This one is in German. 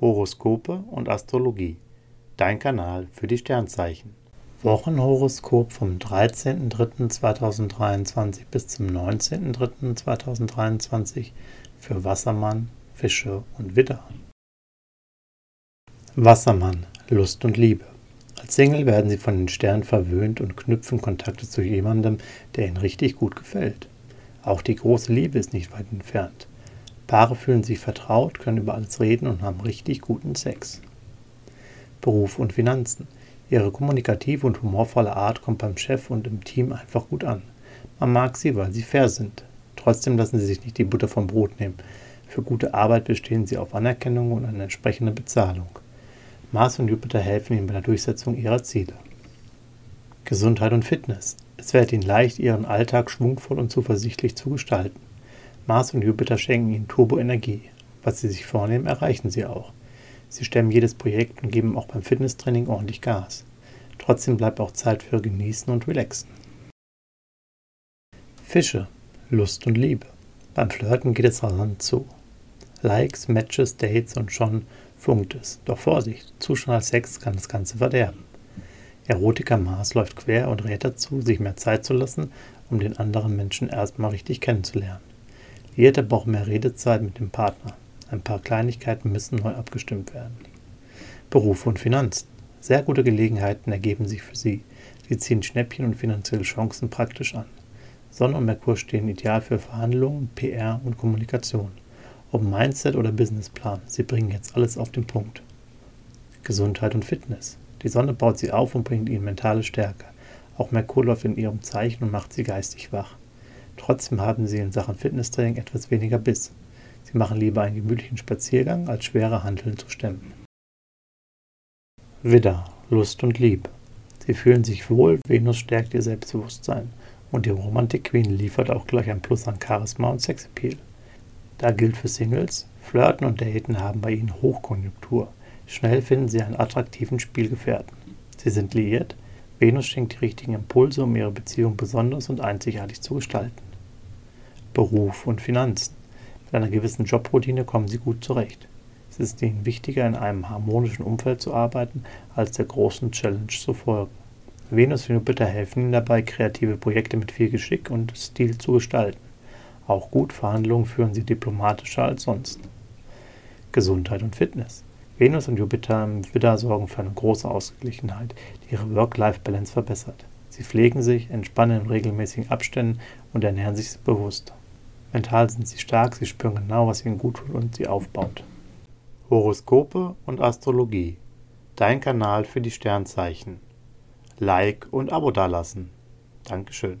Horoskope und Astrologie. Dein Kanal für die Sternzeichen. Wochenhoroskop vom 13.03.2023 bis zum 19.03.2023 für Wassermann, Fische und Widder. Wassermann, Lust und Liebe. Als Single werden sie von den Sternen verwöhnt und knüpfen Kontakte zu jemandem, der ihnen richtig gut gefällt. Auch die große Liebe ist nicht weit entfernt. Paare fühlen sich vertraut, können über alles reden und haben richtig guten Sex. Beruf und Finanzen. Ihre kommunikative und humorvolle Art kommt beim Chef und im Team einfach gut an. Man mag sie, weil sie fair sind. Trotzdem lassen sie sich nicht die Butter vom Brot nehmen. Für gute Arbeit bestehen sie auf Anerkennung und eine entsprechende Bezahlung. Mars und Jupiter helfen ihnen bei der Durchsetzung ihrer Ziele. Gesundheit und Fitness. Es fällt ihnen leicht, ihren Alltag schwungvoll und zuversichtlich zu gestalten. Mars und Jupiter schenken ihnen Turboenergie. Was sie sich vornehmen, erreichen sie auch. Sie stemmen jedes Projekt und geben auch beim Fitnesstraining ordentlich Gas. Trotzdem bleibt auch Zeit für Genießen und Relaxen. Fische, Lust und Liebe. Beim Flirten geht es rasant zu. Likes, Matches, Dates und schon funkt es. Doch Vorsicht, zu schnell Sex kann das Ganze verderben. Erotiker Mars läuft quer und rät dazu, sich mehr Zeit zu lassen, um den anderen Menschen erstmal richtig kennenzulernen. Jeder braucht mehr Redezeit mit dem Partner. Ein paar Kleinigkeiten müssen neu abgestimmt werden. Beruf und Finanzen. Sehr gute Gelegenheiten ergeben sich für Sie. Sie ziehen Schnäppchen und finanzielle Chancen praktisch an. Sonne und Merkur stehen ideal für Verhandlungen, PR und Kommunikation. Ob Mindset oder Businessplan, Sie bringen jetzt alles auf den Punkt. Gesundheit und Fitness. Die Sonne baut Sie auf und bringt Ihnen mentale Stärke. Auch Merkur läuft in Ihrem Zeichen und macht Sie geistig wach. Trotzdem haben sie in Sachen Fitnesstraining etwas weniger Biss. Sie machen lieber einen gemütlichen Spaziergang, als schwere Handeln zu stemmen. Widder, Lust und Liebe. Sie fühlen sich wohl, Venus stärkt ihr Selbstbewusstsein und die Romantik Queen liefert auch gleich ein Plus an Charisma und Sexappeal. Da gilt für Singles, Flirten und Daten haben bei ihnen Hochkonjunktur. Schnell finden sie einen attraktiven Spielgefährten. Sie sind liiert, Venus schenkt die richtigen Impulse, um ihre Beziehung besonders und einzigartig zu gestalten. Beruf und Finanzen. Mit einer gewissen Jobroutine kommen sie gut zurecht. Es ist ihnen wichtiger, in einem harmonischen Umfeld zu arbeiten, als der großen Challenge zu folgen. Venus und Jupiter helfen ihnen dabei, kreative Projekte mit viel Geschick und Stil zu gestalten. Auch gut Verhandlungen führen sie diplomatischer als sonst. Gesundheit und Fitness. Venus und Jupiter im Widder sorgen für eine große Ausgeglichenheit, die ihre Work-Life-Balance verbessert. Sie pflegen sich, entspannen in regelmäßigen Abständen und ernähren sich bewusst. Mental sind sie stark, sie spüren genau, was ihnen gut tut und sie aufbaut. Horoskope und Astrologie. Dein Kanal für die Sternzeichen. Like und Abo dalassen. Dankeschön.